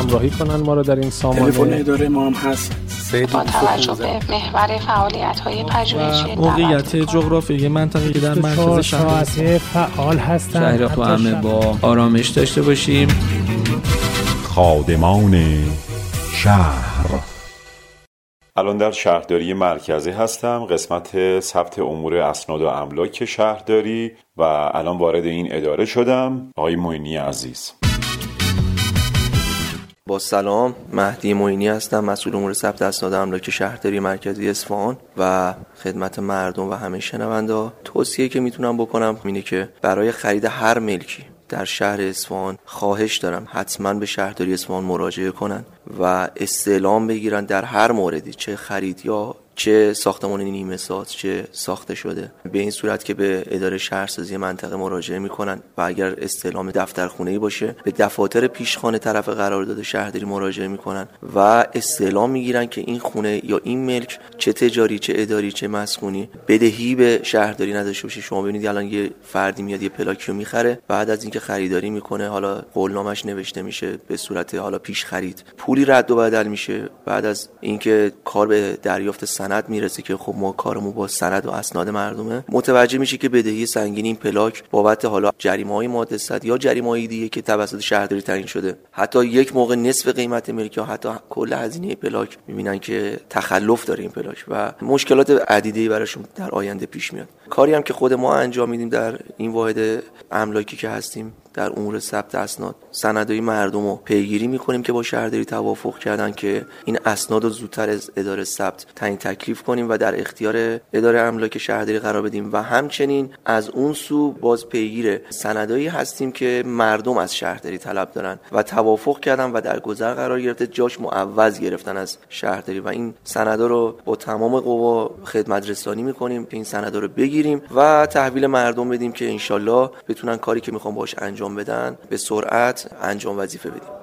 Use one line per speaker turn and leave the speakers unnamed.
همراهی کنن ما رو در این سامانه.
تلفن اداره ما هم هست.
با توجه به محور فعالیت های پژوهشی
موقعیت جغرافیایی منطقه در مرکز شهر
فعال هستن.
شهر تو همه با آرامش داشته باشیم.
خادمان شهر.
الان در شهرداری مرکزی هستم. قسمت ثبت امور اسناد و املاک شهرداری و الان وارد این اداره شدم. آقای موینی عزیز.
با سلام مهدی معینی هستم مسئول امور ثبت اسناد املاک شهرداری مرکزی اصفهان و خدمت مردم و همه شنونده توصیه که می‌تونم بکنم اینه که برای خرید هر ملکی در شهر اصفهان خواهش دارم حتما به شهرداری اصفهان مراجعه کنن و استعلام بگیرن در هر موردی چه خرید یا چه ساختمان نیمه ساز چه ساخته شده. به این صورت که به اداره شهرسازی منطقه مراجعه می‌کنن و اگر استعلام دفتر خونه ای باشه به دفاتر پیشخانه طرف قرارداد شهرداری مراجعه می‌کنن و استعلام می‌گیرن که این خونه یا این ملک چه تجاری چه اداری چه مسکونی. بدهی به شهرداری نداشته باشه شما ببینید الان یه فردی میاد یه پلاکیو می‌خره. بعد از اینکه خریداری می‌کنه حالا قولنامش نوشته میشه به صورت حالا پیش خرید. پولی رد و بدل میشه. بعد از اینکه کار به دریافت سند می‌رسه که خب ما کارمون با سند و اسناد مردمه متوجه میشه که بدهی سنگین این پلاک بابت حالا جریمه های ماده یا جریمه های دیگه که توسط شهرداری تعیین شده. حتی یک موقع نصف قیمت ملک یا حتی کل هزینه پلاک می‌بینن که تخلف داره این پلاک. و مشکلات عدیده براشون در آینده پیش میاد. کاری هم که خود ما انجام میدیم در این واحد املاکی که هستیم در امور ثبت اسناد. سندهای مردم رو پیگیری می‌کنیم که با شهرداری توافق کردن که این اسناد رو زودتر از اداره ثبت تعیین تکلیف کنیم و در اختیار اداره املاک شهرداری قرار بدیم. و همچنین از اون سو باز پیگیر سندهایی هستیم که مردم از شهرداری طلب دارن و توافق کردن و در گذر قرار گرفته جاش معوض گرفتن از شهرداری. و این سندا رو با تمام قوا خدمت رسانی می‌کنیم که این سندا رو بگیریم و تحویل مردم بدیم که انشالله بتونن کاری که می‌خوان باش انجام بدن به سرعت انجام وظیفه بدیم.